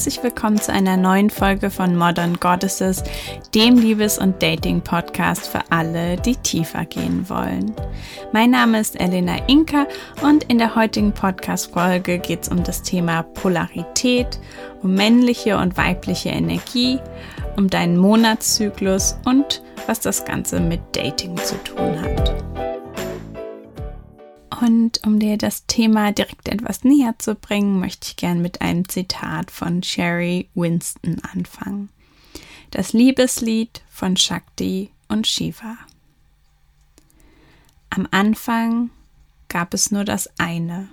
Herzlich willkommen zu einer neuen Folge von Modern Goddesses, dem Liebes- und Dating-Podcast für alle, die tiefer gehen wollen. Mein Name ist Elena Inka und in der heutigen Podcast-Folge geht es um das Thema Polarität, um männliche und weibliche Energie, um deinen Monatszyklus und was das Ganze mit Dating zu tun hat. Und um dir das Thema direkt etwas näher zu bringen, möchte ich gern mit einem Zitat von Sherry Winston anfangen. Das Liebeslied von Shakti und Shiva. Am Anfang gab es nur das eine.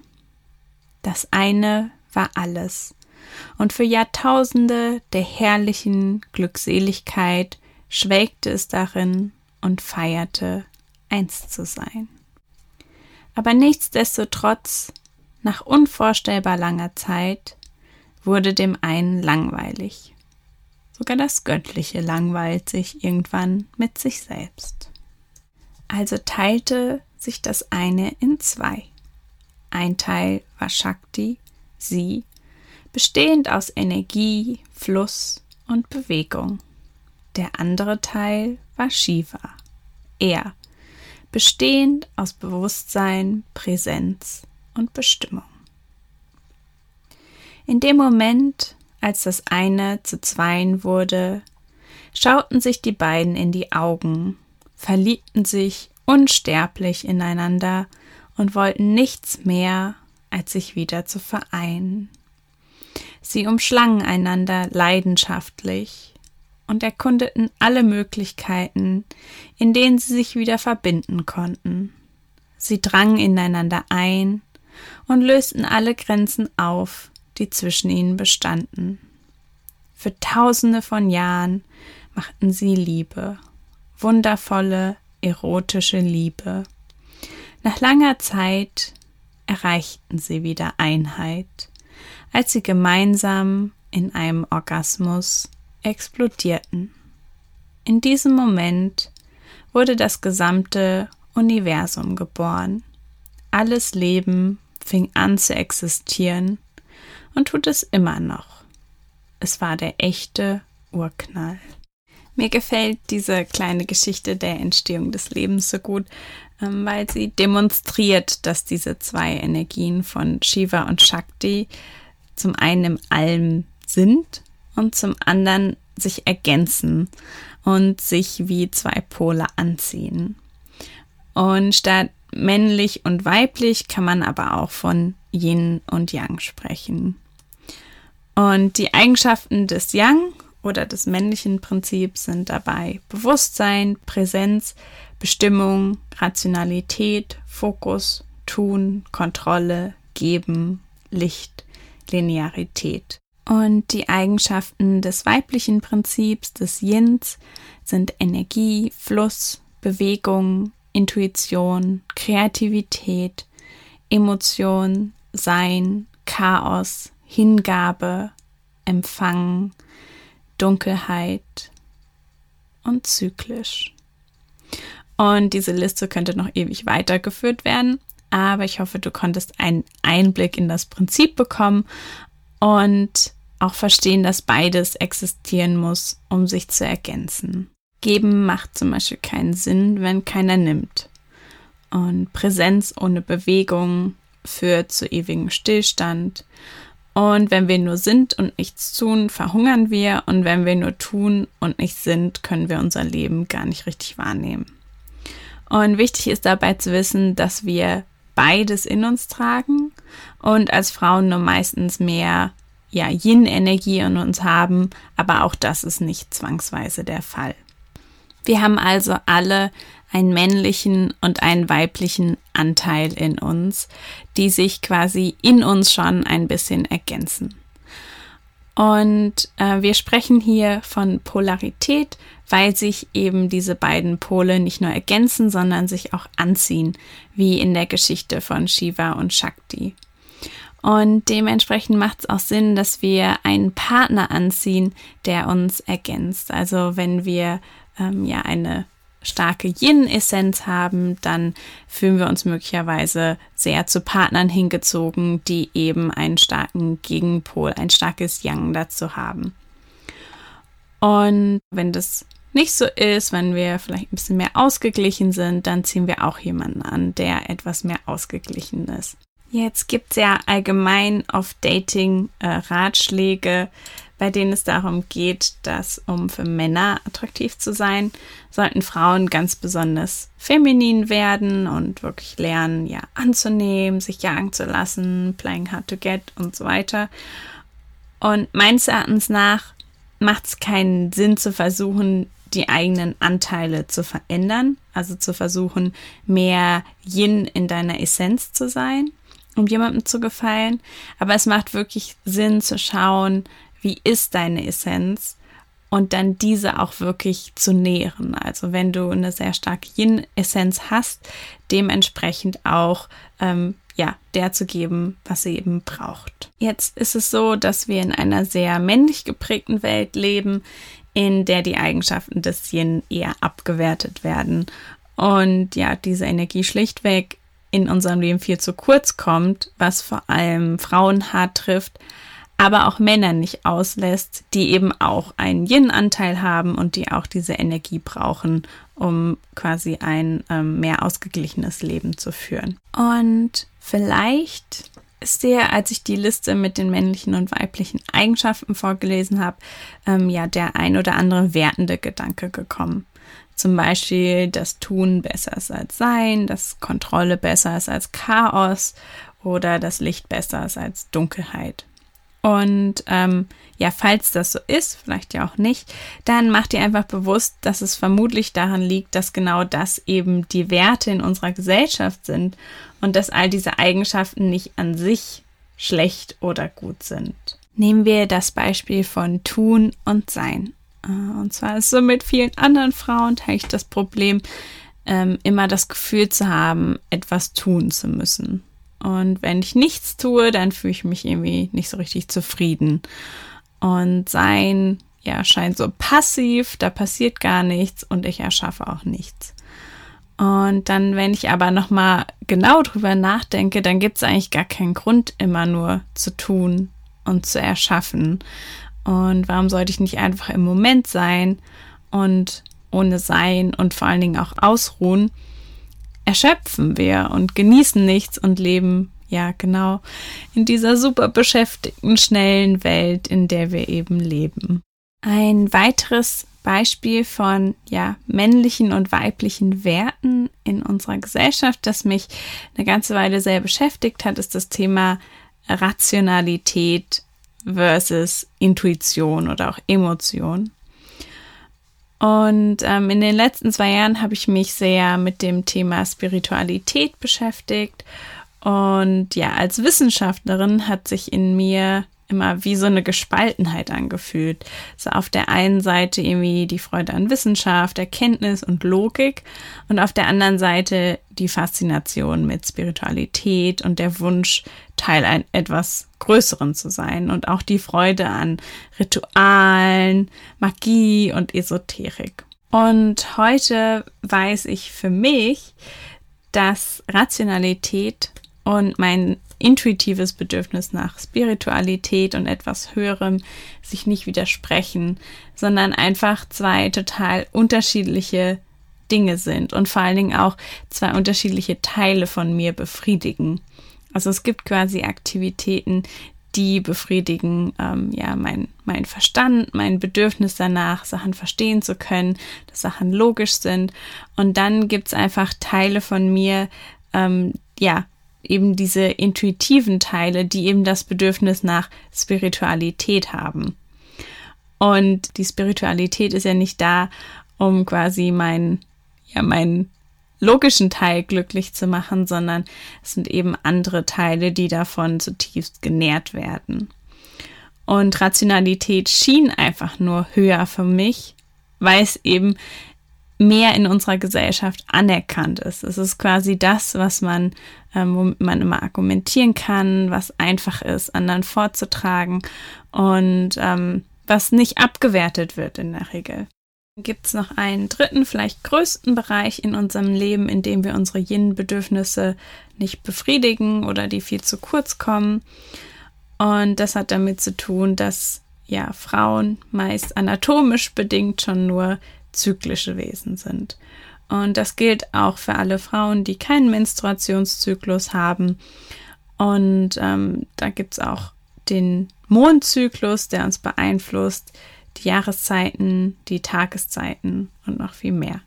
Das eine war alles. Und für Jahrtausende der herrlichen Glückseligkeit schwelgte es darin und feierte, eins zu sein. Aber nichtsdestotrotz, nach unvorstellbar langer Zeit, wurde dem einen langweilig. Sogar das Göttliche langweilt sich irgendwann mit sich selbst. Also teilte sich das eine in zwei. Ein Teil war Shakti, sie, bestehend aus Energie, Fluss und Bewegung. Der andere Teil war Shiva, er, bestehend aus Bewusstsein, Präsenz und Bestimmung. In dem Moment, als das eine zu zweien wurde, schauten sich die beiden in die Augen, verliebten sich unsterblich ineinander und wollten nichts mehr, als sich wieder zu vereinen. Sie umschlangen einander leidenschaftlich, und erkundeten alle Möglichkeiten, in denen sie sich wieder verbinden konnten. Sie drangen ineinander ein und lösten alle Grenzen auf, die zwischen ihnen bestanden. Für tausende von Jahren machten sie Liebe, wundervolle, erotische Liebe. Nach langer Zeit erreichten sie wieder Einheit, als sie gemeinsam in einem Orgasmus explodierten. In diesem Moment wurde das gesamte Universum geboren. Alles Leben fing an zu existieren und tut es immer noch. Es war der echte Urknall. Mir gefällt diese kleine Geschichte der Entstehung des Lebens so gut, ähm, weil sie demonstriert, dass diese zwei Energien von Shiva und Shakti zum einen im Allem sind und zum anderen sich ergänzen und sich wie zwei Pole anziehen. Und statt männlich und weiblich kann man aber auch von Yin und Yang sprechen. Und die Eigenschaften des Yang oder des männlichen Prinzips sind dabei Bewusstsein, Präsenz, Bestimmung, Rationalität, Fokus, Tun, Kontrolle, Geben, Licht, Linearität. Und die Eigenschaften des weiblichen Prinzips, des Yins, sind Energie, Fluss, Bewegung, Intuition, Kreativität, Emotion, Sein, Chaos, Hingabe, Empfangen, Dunkelheit und zyklisch. Und diese Liste könnte noch ewig weitergeführt werden, aber ich hoffe, du konntest einen Einblick in das Prinzip bekommen und auch verstehen, dass beides existieren muss, um sich zu ergänzen. Geben macht zum Beispiel keinen Sinn, wenn keiner nimmt. Und Präsenz ohne Bewegung führt zu ewigem Stillstand. Und wenn wir nur sind und nichts tun, verhungern wir. Und wenn wir nur tun und nicht sind, können wir unser Leben gar nicht richtig wahrnehmen. Und wichtig ist dabei zu wissen, dass wir beides in uns tragen und als Frauen nur meistens mehr ja, Yin-Energie in uns haben, aber auch das ist nicht zwangsweise der Fall. Wir haben also alle einen männlichen und einen weiblichen Anteil in uns, die sich quasi in uns schon ein bisschen ergänzen. Und äh, wir sprechen hier von Polarität, weil sich eben diese beiden Pole nicht nur ergänzen, sondern sich auch anziehen, wie in der Geschichte von Shiva und Shakti. Und dementsprechend macht es auch Sinn, dass wir einen Partner anziehen, der uns ergänzt. Also wenn wir ähm, ja eine starke Yin-Essenz haben, dann fühlen wir uns möglicherweise sehr zu Partnern hingezogen, die eben einen starken Gegenpol, ein starkes Yang dazu haben. Und wenn das nicht so ist, wenn wir vielleicht ein bisschen mehr ausgeglichen sind, dann ziehen wir auch jemanden an, der etwas mehr ausgeglichen ist. Jetzt gibt es ja allgemein auf Dating äh, Ratschläge, bei denen es darum geht, dass um für Männer attraktiv zu sein, sollten Frauen ganz besonders feminin werden und wirklich lernen, ja, anzunehmen, sich jagen zu lassen, playing hard to get und so weiter. Und meines Erachtens nach macht es keinen Sinn zu versuchen, die eigenen Anteile zu verändern, also zu versuchen, mehr Yin in deiner Essenz zu sein, um jemandem zu gefallen. Aber es macht wirklich Sinn zu schauen, wie ist deine Essenz und dann diese auch wirklich zu nähren. Also wenn du eine sehr starke Yin-Essenz hast, dementsprechend auch ähm, ja, der zu geben, was sie eben braucht. Jetzt ist es so, dass wir in einer sehr männlich geprägten Welt leben, in der die Eigenschaften des Yin eher abgewertet werden und ja, diese Energie schlichtweg in unserem Leben viel zu kurz kommt, was vor allem Frauen hart trifft, aber auch Männer nicht auslässt, die eben auch einen Yin-Anteil haben und die auch diese Energie brauchen, um quasi ein ähm, mehr ausgeglichenes Leben zu führen. Und vielleicht dir, als ich die Liste mit den männlichen und weiblichen Eigenschaften vorgelesen habe, ähm, ja der ein oder andere wertende Gedanke gekommen. Zum Beispiel, dass Tun besser ist als Sein, dass Kontrolle besser ist als Chaos oder das Licht besser ist als Dunkelheit. Und ähm, ja, falls das so ist, vielleicht ja auch nicht, dann macht ihr einfach bewusst, dass es vermutlich daran liegt, dass genau das eben die Werte in unserer Gesellschaft sind und dass all diese Eigenschaften nicht an sich schlecht oder gut sind. Nehmen wir das Beispiel von Tun und Sein. Äh, und zwar ist so mit vielen anderen Frauen ich das Problem, ähm, immer das Gefühl zu haben, etwas tun zu müssen. Und wenn ich nichts tue, dann fühle ich mich irgendwie nicht so richtig zufrieden. Und sein, ja, scheint so passiv, da passiert gar nichts und ich erschaffe auch nichts. Und dann, wenn ich aber nochmal genau drüber nachdenke, dann gibt es eigentlich gar keinen Grund, immer nur zu tun und zu erschaffen. Und warum sollte ich nicht einfach im Moment sein und ohne Sein und vor allen Dingen auch ausruhen? Erschöpfen wir und genießen nichts und leben ja genau in dieser super beschäftigten, schnellen Welt, in der wir eben leben. Ein weiteres Beispiel von ja männlichen und weiblichen Werten in unserer Gesellschaft, das mich eine ganze Weile sehr beschäftigt hat, ist das Thema Rationalität versus Intuition oder auch Emotion. Und ähm, in den letzten zwei Jahren habe ich mich sehr mit dem Thema Spiritualität beschäftigt. Und ja, als Wissenschaftlerin hat sich in mir immer wie so eine Gespaltenheit angefühlt. So auf der einen Seite irgendwie die Freude an Wissenschaft, Erkenntnis und Logik und auf der anderen Seite die Faszination mit Spiritualität und der Wunsch, Teil ein, etwas Größeren zu sein und auch die Freude an Ritualen, Magie und Esoterik. Und heute weiß ich für mich, dass Rationalität und mein intuitives Bedürfnis nach Spiritualität und etwas Höherem sich nicht widersprechen, sondern einfach zwei total unterschiedliche Dinge sind und vor allen Dingen auch zwei unterschiedliche Teile von mir befriedigen. Also es gibt quasi Aktivitäten, die befriedigen ähm, ja mein, mein Verstand, mein Bedürfnis danach, Sachen verstehen zu können, dass Sachen logisch sind. Und dann gibt es einfach Teile von mir, ähm, ja, eben diese intuitiven Teile, die eben das Bedürfnis nach Spiritualität haben. Und die Spiritualität ist ja nicht da, um quasi mein, ja, meinen logischen Teil glücklich zu machen, sondern es sind eben andere Teile, die davon zutiefst genährt werden. Und Rationalität schien einfach nur höher für mich, weil es eben mehr in unserer Gesellschaft anerkannt ist. Es ist quasi das, was man, ähm, womit man immer argumentieren kann, was einfach ist, anderen vorzutragen und ähm, was nicht abgewertet wird in der Regel. Gibt es noch einen dritten, vielleicht größten Bereich in unserem Leben, in dem wir unsere Yin-Bedürfnisse nicht befriedigen oder die viel zu kurz kommen? Und das hat damit zu tun, dass ja Frauen meist anatomisch bedingt schon nur zyklische Wesen sind. Und das gilt auch für alle Frauen, die keinen Menstruationszyklus haben. Und ähm, da gibt es auch den Mondzyklus, der uns beeinflusst, die Jahreszeiten, die Tageszeiten und noch viel mehr.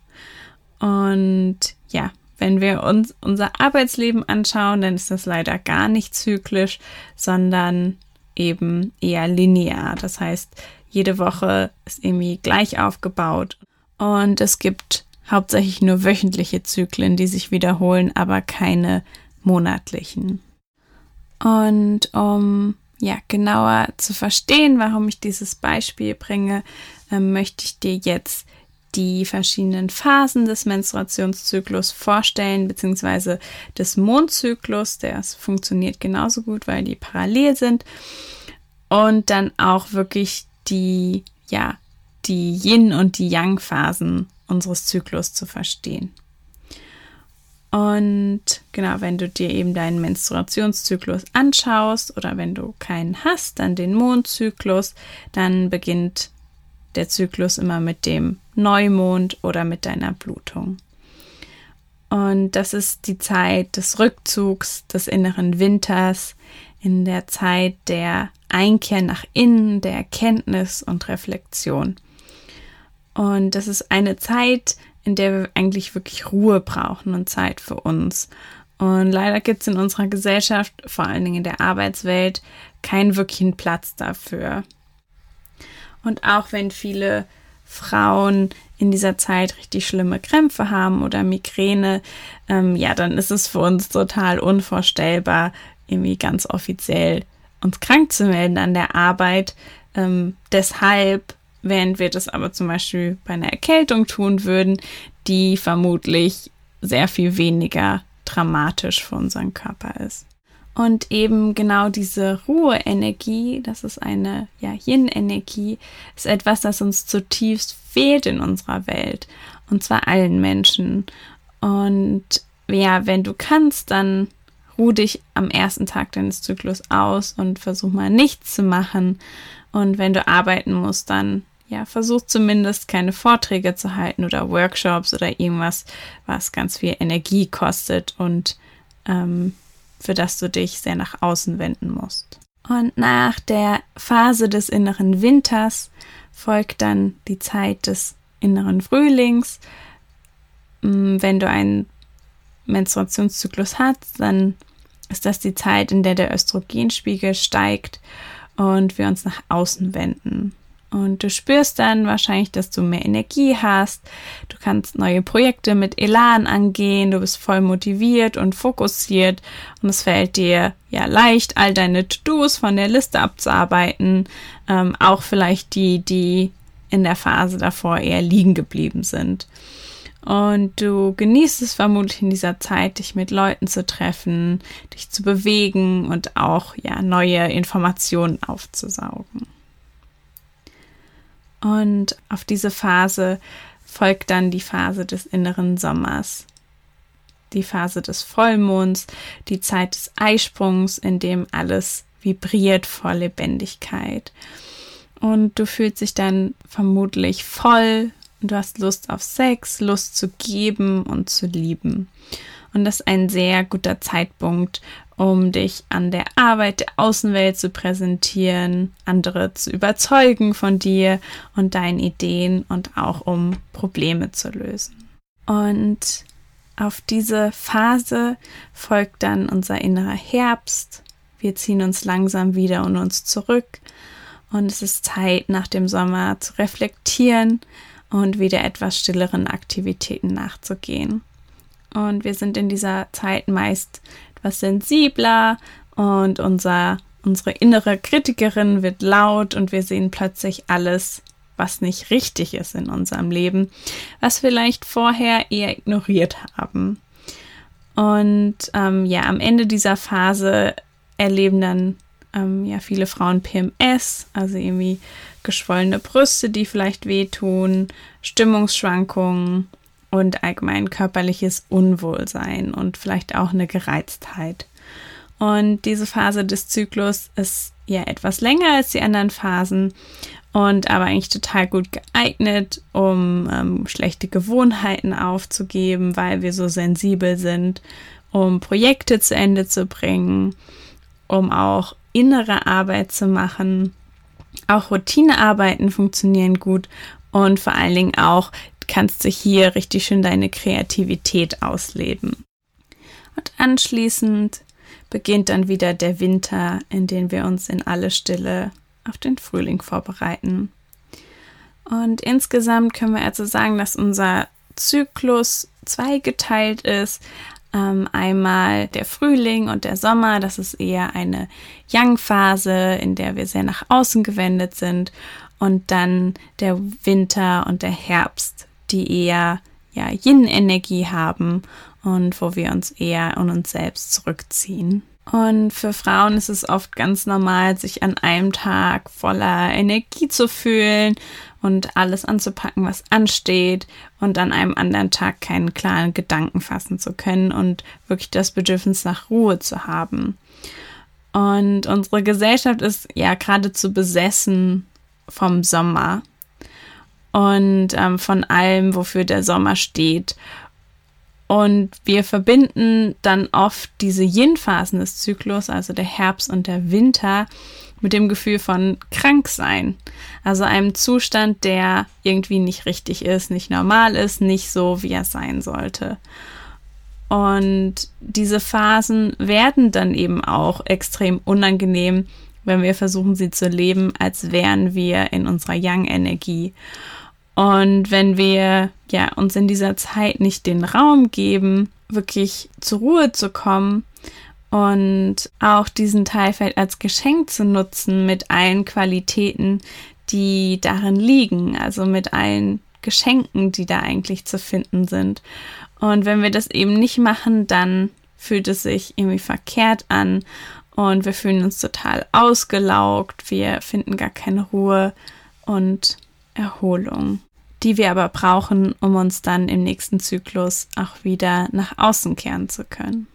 Und ja, wenn wir uns unser Arbeitsleben anschauen, dann ist das leider gar nicht zyklisch, sondern eben eher linear. Das heißt, jede Woche ist irgendwie gleich aufgebaut und es gibt hauptsächlich nur wöchentliche Zyklen, die sich wiederholen, aber keine monatlichen. Und um ja genauer zu verstehen, warum ich dieses Beispiel bringe, äh, möchte ich dir jetzt die verschiedenen Phasen des Menstruationszyklus vorstellen, beziehungsweise des Mondzyklus. Der funktioniert genauso gut, weil die parallel sind. Und dann auch wirklich die, ja, die Yin- und die Yang-Phasen unseres Zyklus zu verstehen. Und genau, wenn du dir eben deinen Menstruationszyklus anschaust oder wenn du keinen hast, dann den Mondzyklus, dann beginnt der Zyklus immer mit dem Neumond oder mit deiner Blutung. Und das ist die Zeit des Rückzugs, des inneren Winters, in der Zeit der Einkehr nach innen, der Erkenntnis und Reflexion. Und das ist eine Zeit, in der wir eigentlich wirklich Ruhe brauchen und Zeit für uns. Und leider gibt es in unserer Gesellschaft, vor allen Dingen in der Arbeitswelt, keinen wirklichen Platz dafür. Und auch wenn viele Frauen in dieser Zeit richtig schlimme Krämpfe haben oder Migräne, ähm, ja, dann ist es für uns total unvorstellbar, irgendwie ganz offiziell uns krank zu melden an der Arbeit. Ähm, deshalb, während wir das aber zum Beispiel bei einer Erkältung tun würden, die vermutlich sehr viel weniger dramatisch für unseren Körper ist. Und eben genau diese Ruheenergie, das ist eine ja, Yin-Energie, ist etwas, das uns zutiefst fehlt in unserer Welt. Und zwar allen Menschen. Und ja, wenn du kannst, dann ruh dich am ersten Tag deines Zyklus aus und versuch mal nichts zu machen. Und wenn du arbeiten musst, dann ja, versuch zumindest keine Vorträge zu halten oder Workshops oder irgendwas, was ganz viel Energie kostet und ähm, für das du dich sehr nach außen wenden musst. Und nach der Phase des inneren Winters folgt dann die Zeit des inneren Frühlings. Mm, wenn du einen Menstruationszyklus hast, dann ist das die Zeit, in der der Östrogenspiegel steigt und wir uns nach außen wenden. Und du spürst dann wahrscheinlich, dass du mehr Energie hast. Du kannst neue Projekte mit Elan angehen. Du bist voll motiviert und fokussiert. Und es fällt dir ja leicht, all deine To-Dos von der Liste abzuarbeiten. Ähm, auch vielleicht die, die in der Phase davor eher liegen geblieben sind. Und du genießt es vermutlich in dieser Zeit, dich mit Leuten zu treffen, dich zu bewegen und auch ja neue Informationen aufzusaugen. Und auf diese Phase folgt dann die Phase des inneren Sommers, die Phase des Vollmonds, die Zeit des Eisprungs, in dem alles vibriert vor Lebendigkeit. Und du fühlst dich dann vermutlich voll und du hast Lust auf Sex, Lust zu geben und zu lieben. Und das ist ein sehr guter Zeitpunkt, um dich an der Arbeit der Außenwelt zu präsentieren, andere zu überzeugen von dir und deinen Ideen und auch um Probleme zu lösen. Und auf diese Phase folgt dann unser innerer Herbst. Wir ziehen uns langsam wieder und uns zurück. Und es ist Zeit, nach dem Sommer zu reflektieren und wieder etwas stilleren Aktivitäten nachzugehen. Und wir sind in dieser Zeit meist etwas sensibler und unser, unsere innere Kritikerin wird laut und wir sehen plötzlich alles, was nicht richtig ist in unserem Leben, was vielleicht vorher eher ignoriert haben. Und ähm, ja, am Ende dieser Phase erleben dann ähm, ja viele Frauen PMS, also irgendwie geschwollene Brüste, die vielleicht wehtun, Stimmungsschwankungen und allgemein körperliches Unwohlsein und vielleicht auch eine Gereiztheit. Und diese Phase des Zyklus ist ja etwas länger als die anderen Phasen und aber eigentlich total gut geeignet, um ähm, schlechte Gewohnheiten aufzugeben, weil wir so sensibel sind, um Projekte zu Ende zu bringen, um auch innere Arbeit zu machen. Auch Routinearbeiten funktionieren gut und vor allen Dingen auch kannst du hier richtig schön deine Kreativität ausleben. Und anschließend beginnt dann wieder der Winter, in dem wir uns in alle Stille auf den Frühling vorbereiten. Und insgesamt können wir also sagen, dass unser Zyklus zweigeteilt ist. Ähm, einmal der Frühling und der Sommer, das ist eher eine Yang-Phase, in der wir sehr nach außen gewendet sind. Und dann der Winter und der Herbst, die eher ja, Yin-Energie haben und wo wir uns eher in uns selbst zurückziehen. Und für Frauen ist es oft ganz normal, sich an einem Tag voller Energie zu fühlen und alles anzupacken, was ansteht und an einem anderen Tag keinen klaren Gedanken fassen zu können und wirklich das Bedürfnis nach Ruhe zu haben. Und unsere Gesellschaft ist ja geradezu besessen vom Sommer und ähm, von allem, wofür der Sommer steht. Und wir verbinden dann oft diese Yin-Phasen des Zyklus, also der Herbst und der Winter, mit dem Gefühl von Kranksein. Also einem Zustand, der irgendwie nicht richtig ist, nicht normal ist, nicht so, wie er sein sollte. Und diese Phasen werden dann eben auch extrem unangenehm, wenn wir versuchen, sie zu leben, als wären wir in unserer Yang-Energie. Und wenn wir ja uns in dieser Zeit nicht den Raum geben, wirklich zur Ruhe zu kommen und auch diesen Teilfeld als Geschenk zu nutzen mit allen Qualitäten, die darin liegen, also mit allen Geschenken, die da eigentlich zu finden sind. Und wenn wir das eben nicht machen, dann fühlt es sich irgendwie verkehrt an und wir fühlen uns total ausgelaugt, wir finden gar keine Ruhe und Erholung, die wir aber brauchen, um uns dann im nächsten Zyklus auch wieder nach außen kehren zu können.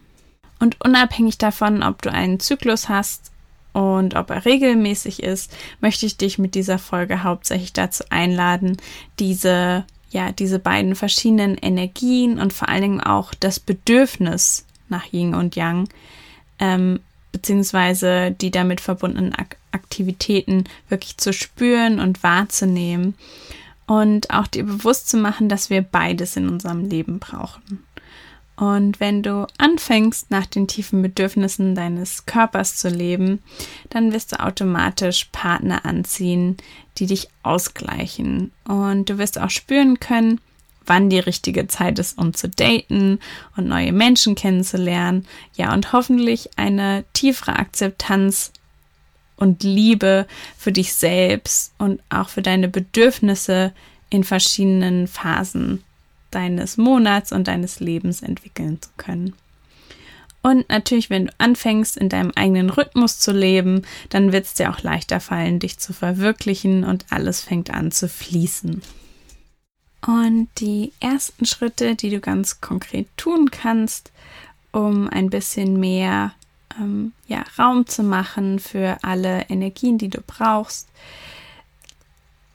Und unabhängig davon, ob du einen Zyklus hast und ob er regelmäßig ist, möchte ich dich mit dieser Folge hauptsächlich dazu einladen, diese ja, diese beiden verschiedenen Energien und vor allen Dingen auch das Bedürfnis nach Yin und Yang, ähm, beziehungsweise die damit verbundenen Aktivitäten wirklich zu spüren und wahrzunehmen und auch dir bewusst zu machen, dass wir beides in unserem Leben brauchen. Und wenn du anfängst, nach den tiefen Bedürfnissen deines Körpers zu leben, dann wirst du automatisch Partner anziehen, die dich ausgleichen. Und du wirst auch spüren können, wann die richtige Zeit ist, um zu daten und neue Menschen kennenzulernen. Ja, und hoffentlich eine tiefere Akzeptanz und Liebe für dich selbst und auch für deine Bedürfnisse in verschiedenen Phasen deines Monats und deines Lebens entwickeln zu können. Und natürlich, wenn du anfängst, in deinem eigenen Rhythmus zu leben, dann wird es dir auch leichter fallen, dich zu verwirklichen und alles fängt an zu fließen. Und die ersten Schritte, die du ganz konkret tun kannst, um ein bisschen mehr ähm, ja, Raum zu machen für alle Energien, die du brauchst,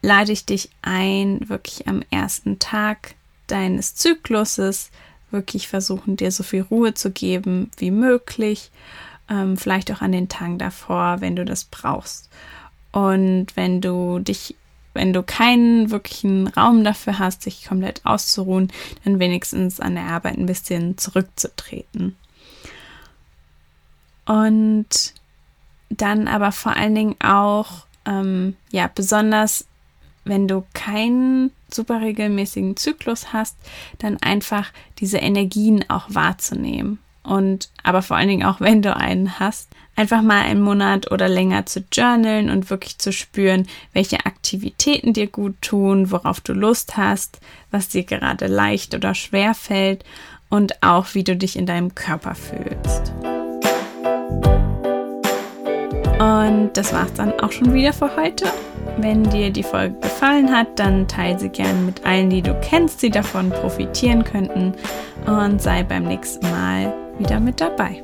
lade ich dich ein, wirklich am ersten Tag deines Zykluses wirklich versuchen, dir so viel Ruhe zu geben wie möglich. Ähm, vielleicht auch an den Tagen davor, wenn du das brauchst. Und wenn du dich, wenn du keinen wirklichen Raum dafür hast, dich komplett auszuruhen, dann wenigstens an der Arbeit ein bisschen zurückzutreten. Und dann aber vor allen Dingen auch, ähm, ja, besonders wenn du keinen super regelmäßigen Zyklus hast, dann einfach diese Energien auch wahrzunehmen. Und aber vor allen Dingen auch, wenn du einen hast, einfach mal einen Monat oder länger zu journalen und wirklich zu spüren, welche Aktivitäten dir gut tun, worauf du Lust hast, was dir gerade leicht oder schwer fällt und auch, wie du dich in deinem Körper fühlst. Und das war's dann auch schon wieder für heute. Wenn dir die Folge gefallen hat, dann teile sie gerne mit allen, die du kennst, die davon profitieren könnten und sei beim nächsten Mal wieder mit dabei.